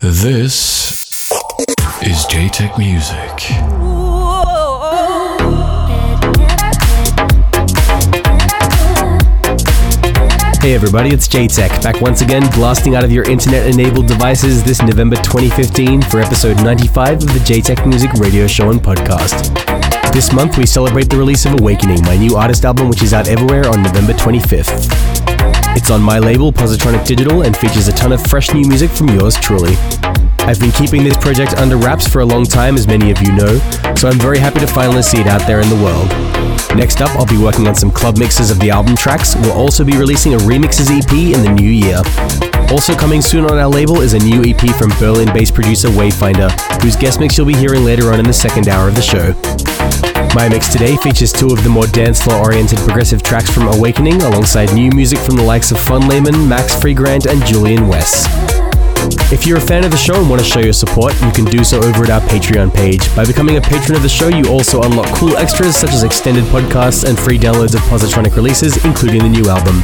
This is JTech Music. Hey everybody, it's JTech, back once again blasting out of your internet enabled devices this November 2015 for episode 95 of the JTech Music Radio Show and Podcast. This month we celebrate the release of Awakening, my new artist album which is out everywhere on November 25th. It's on my label, Positronic Digital, and features a ton of fresh new music from yours truly. I've been keeping this project under wraps for a long time, as many of you know, so I'm very happy to finally see it out there in the world. Next up, I'll be working on some club mixes of the album tracks. We'll also be releasing a remixes EP in the new year. Also coming soon on our label is a new EP from Berlin-based producer Wayfinder, whose guest mix you'll be hearing later on in the second hour of the show. My mix today features two of the more dance floor oriented progressive tracks from Awakening, alongside new music from the likes of Fun Layman, Max Freegrant, and Julian West. If you're a fan of the show and want to show your support, you can do so over at our Patreon page. By becoming a patron of the show, you also unlock cool extras such as extended podcasts and free downloads of Positronic releases, including the new album.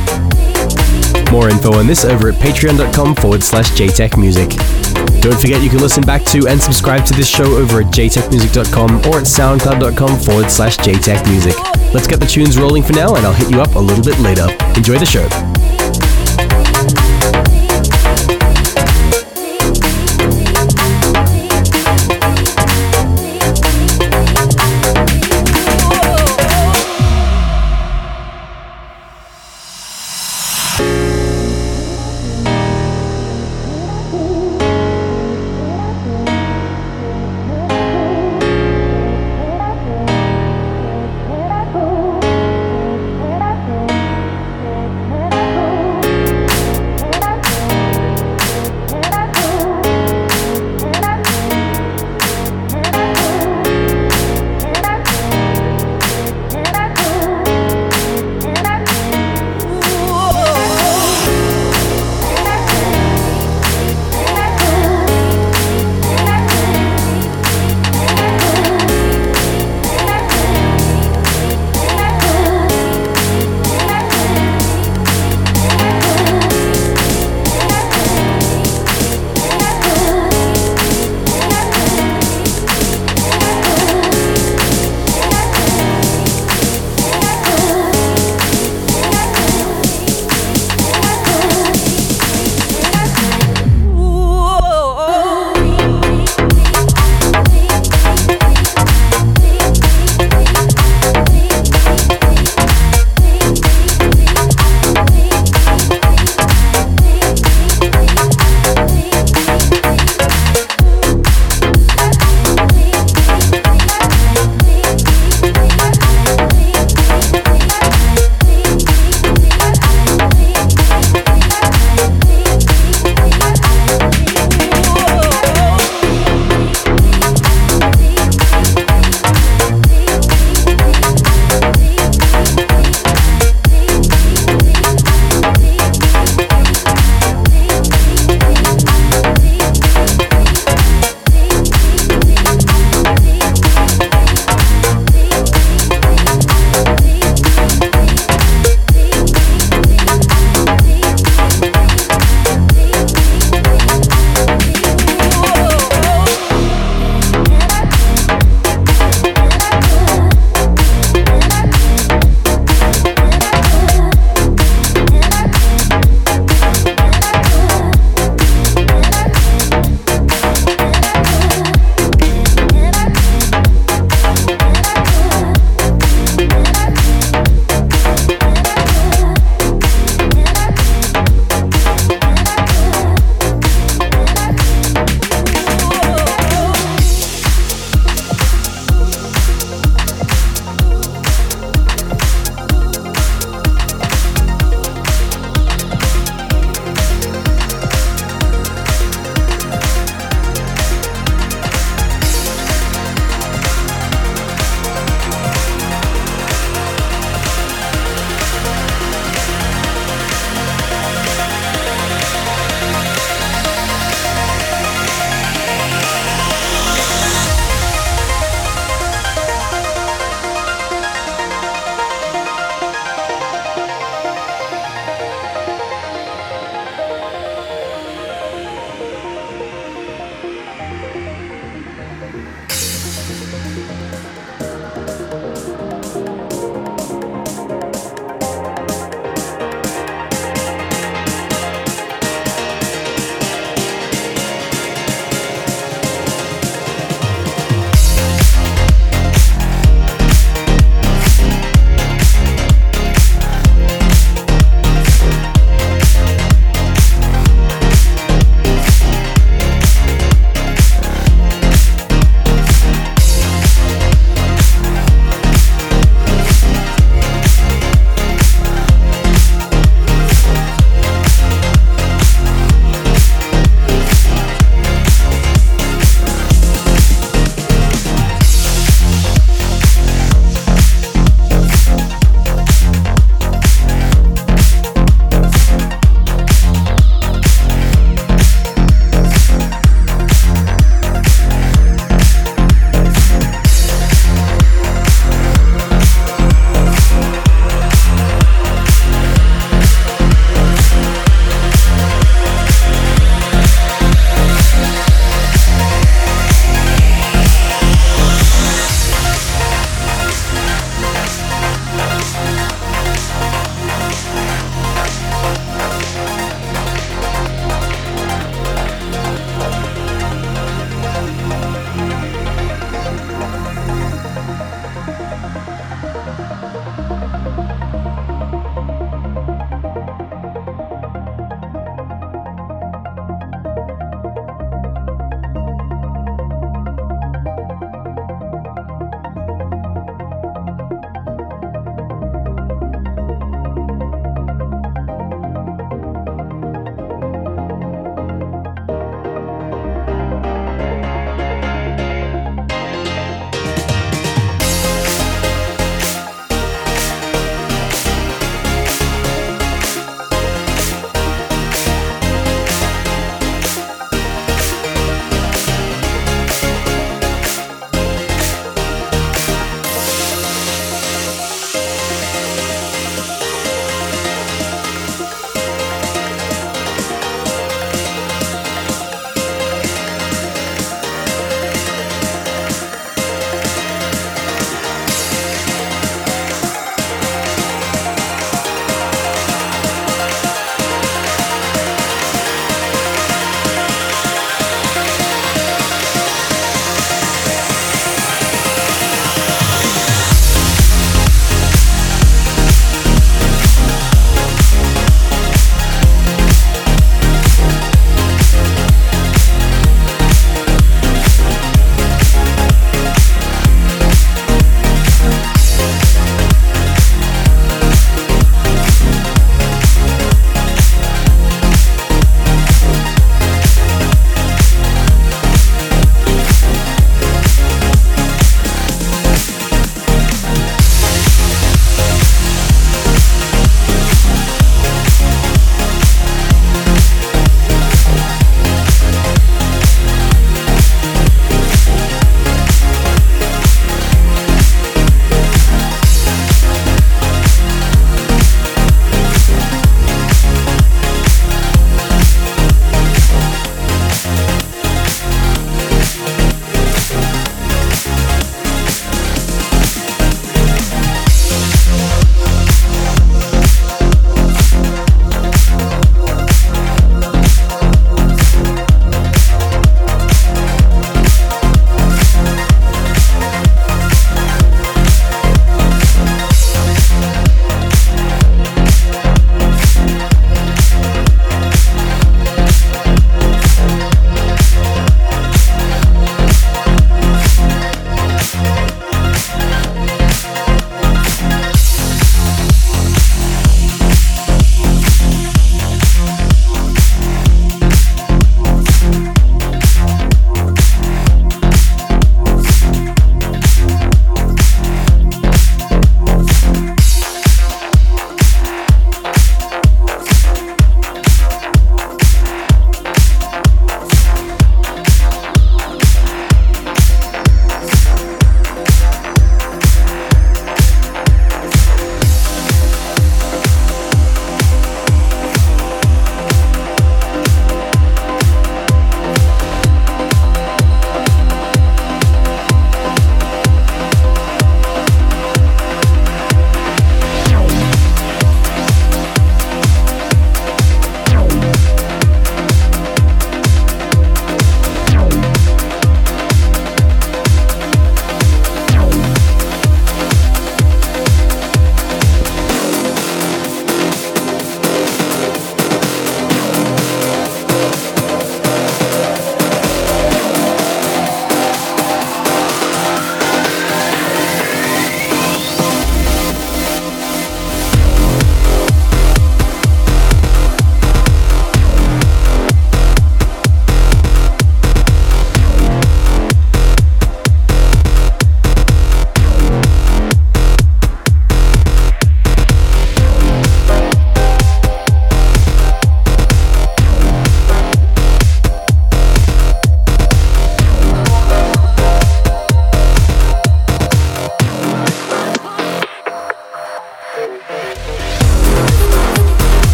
More info on this over at patreon.com forward slash jtechmusic. Don't forget you can listen back to and subscribe to this show over at jtechmusic.com or at soundcloud.com forward slash jtechmusic. Let's get the tunes rolling for now and I'll hit you up a little bit later. Enjoy the show.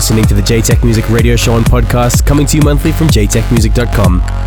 Listening to the JTech Music Radio Show and podcast, coming to you monthly from jtechmusic.com.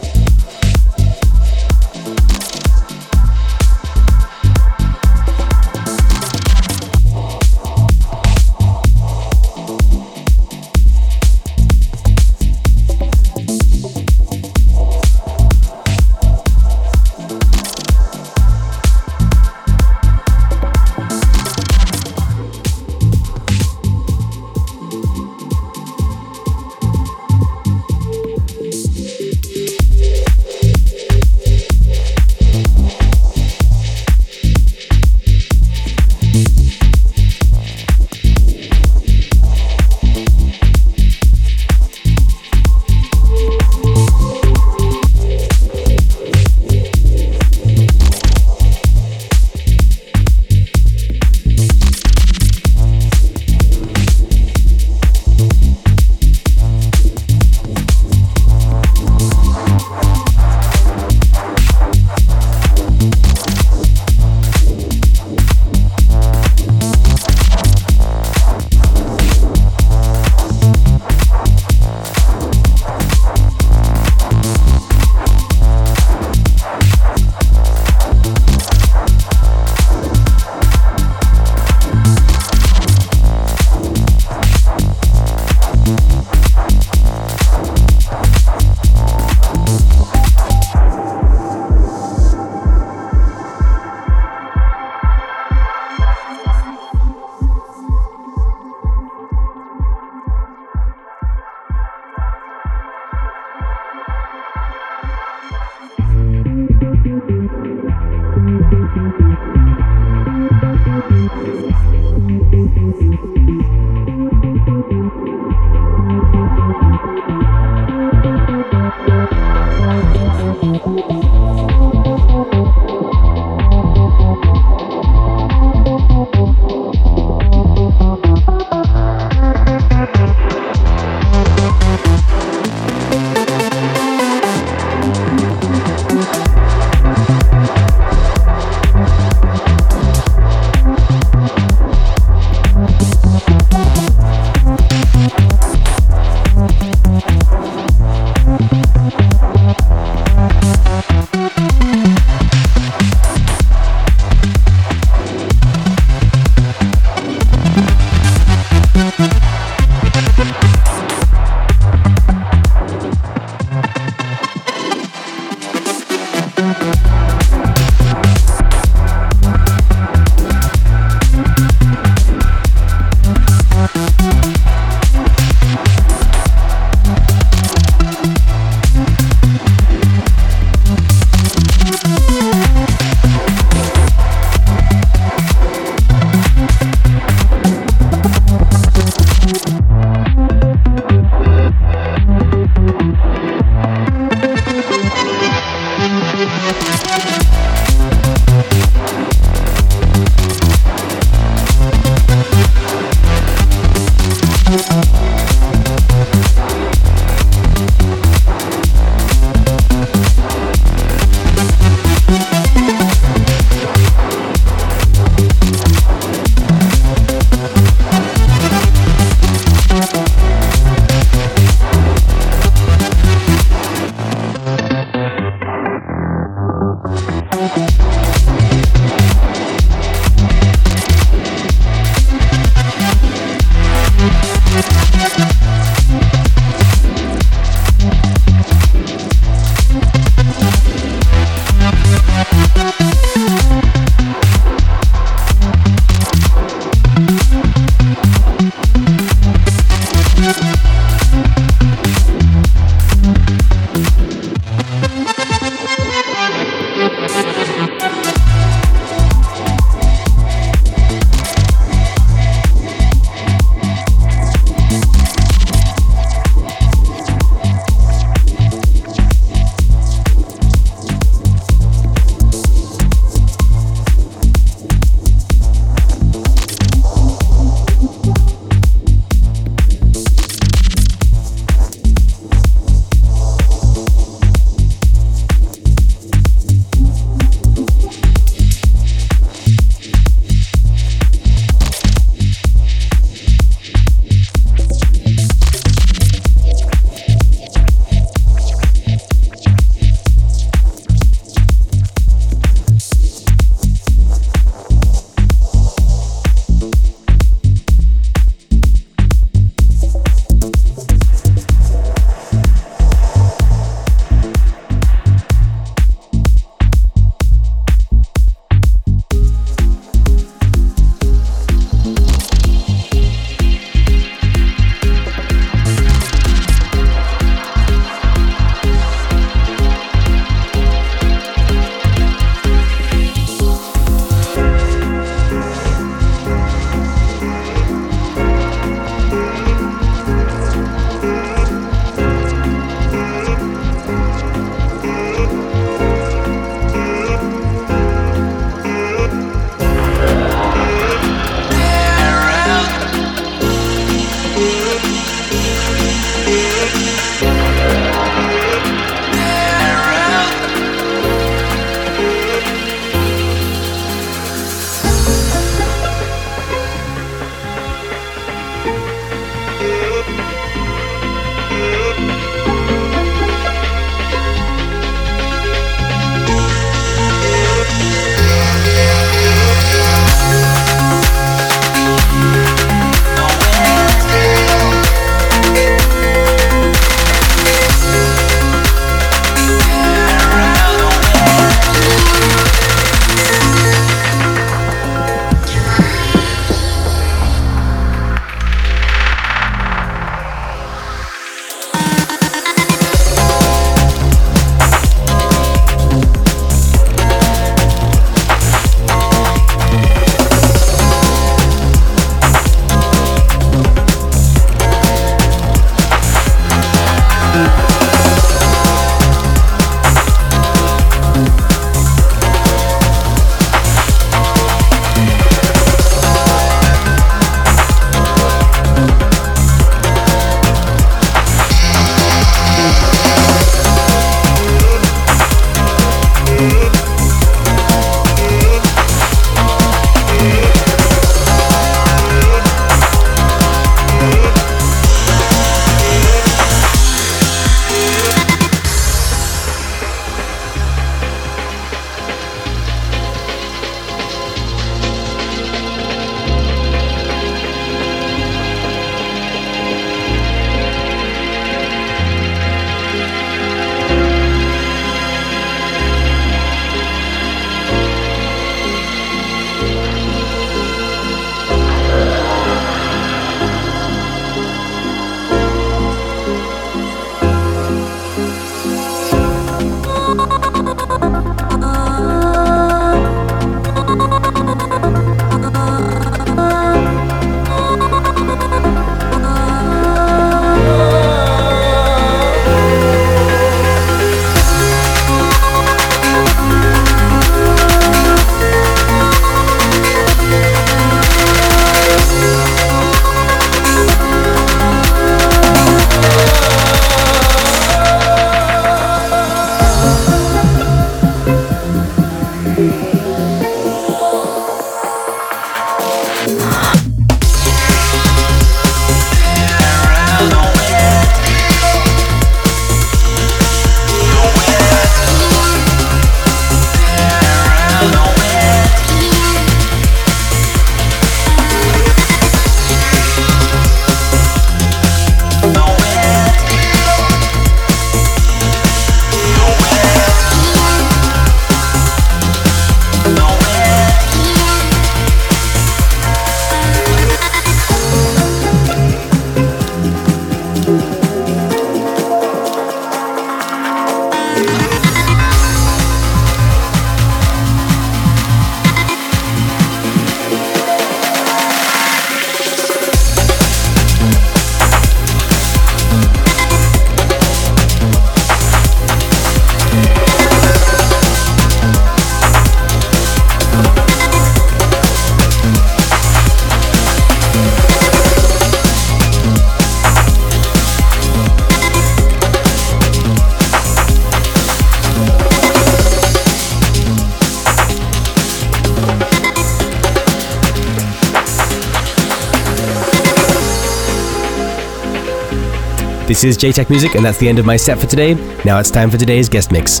This is JTech Music, and that's the end of my set for today. Now it's time for today's guest mix.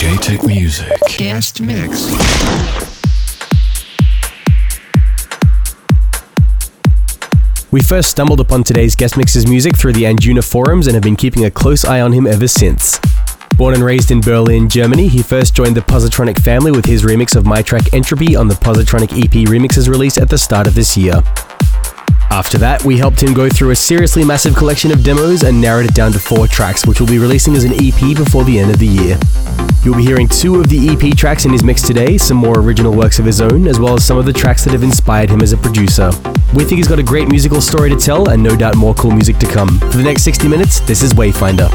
JTech Music. Guest Mix. We first stumbled upon today's guest mix's music through the Anjuna forums and have been keeping a close eye on him ever since. Born and raised in Berlin, Germany, he first joined the Positronic family with his remix of my track Entropy on the Positronic EP remixes release at the start of this year. After that, we helped him go through a seriously massive collection of demos and narrowed it down to four tracks, which we'll be releasing as an EP before the end of the year. You'll be hearing two of the EP tracks in his mix today, some more original works of his own, as well as some of the tracks that have inspired him as a producer. We think he's got a great musical story to tell, and no doubt more cool music to come. For the next 60 minutes, this is Wayfinder.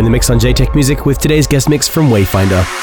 In the mix on JTech Music with today's guest mix from Wayfinder.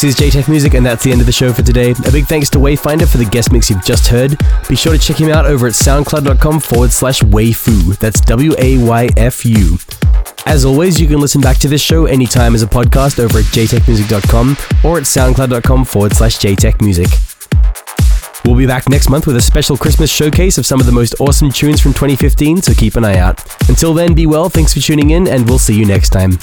This is JTech Music, and that's the end of the show for today. A big thanks to Wayfinder for the guest mix you've just heard. Be sure to check him out over at soundcloud.com forward slash Wayfu. That's W A Y F U. As always, you can listen back to this show anytime as a podcast over at jtechmusic.com or at soundcloud.com forward slash jtechmusic. We'll be back next month with a special Christmas showcase of some of the most awesome tunes from 2015, so keep an eye out. Until then, be well, thanks for tuning in, and we'll see you next time.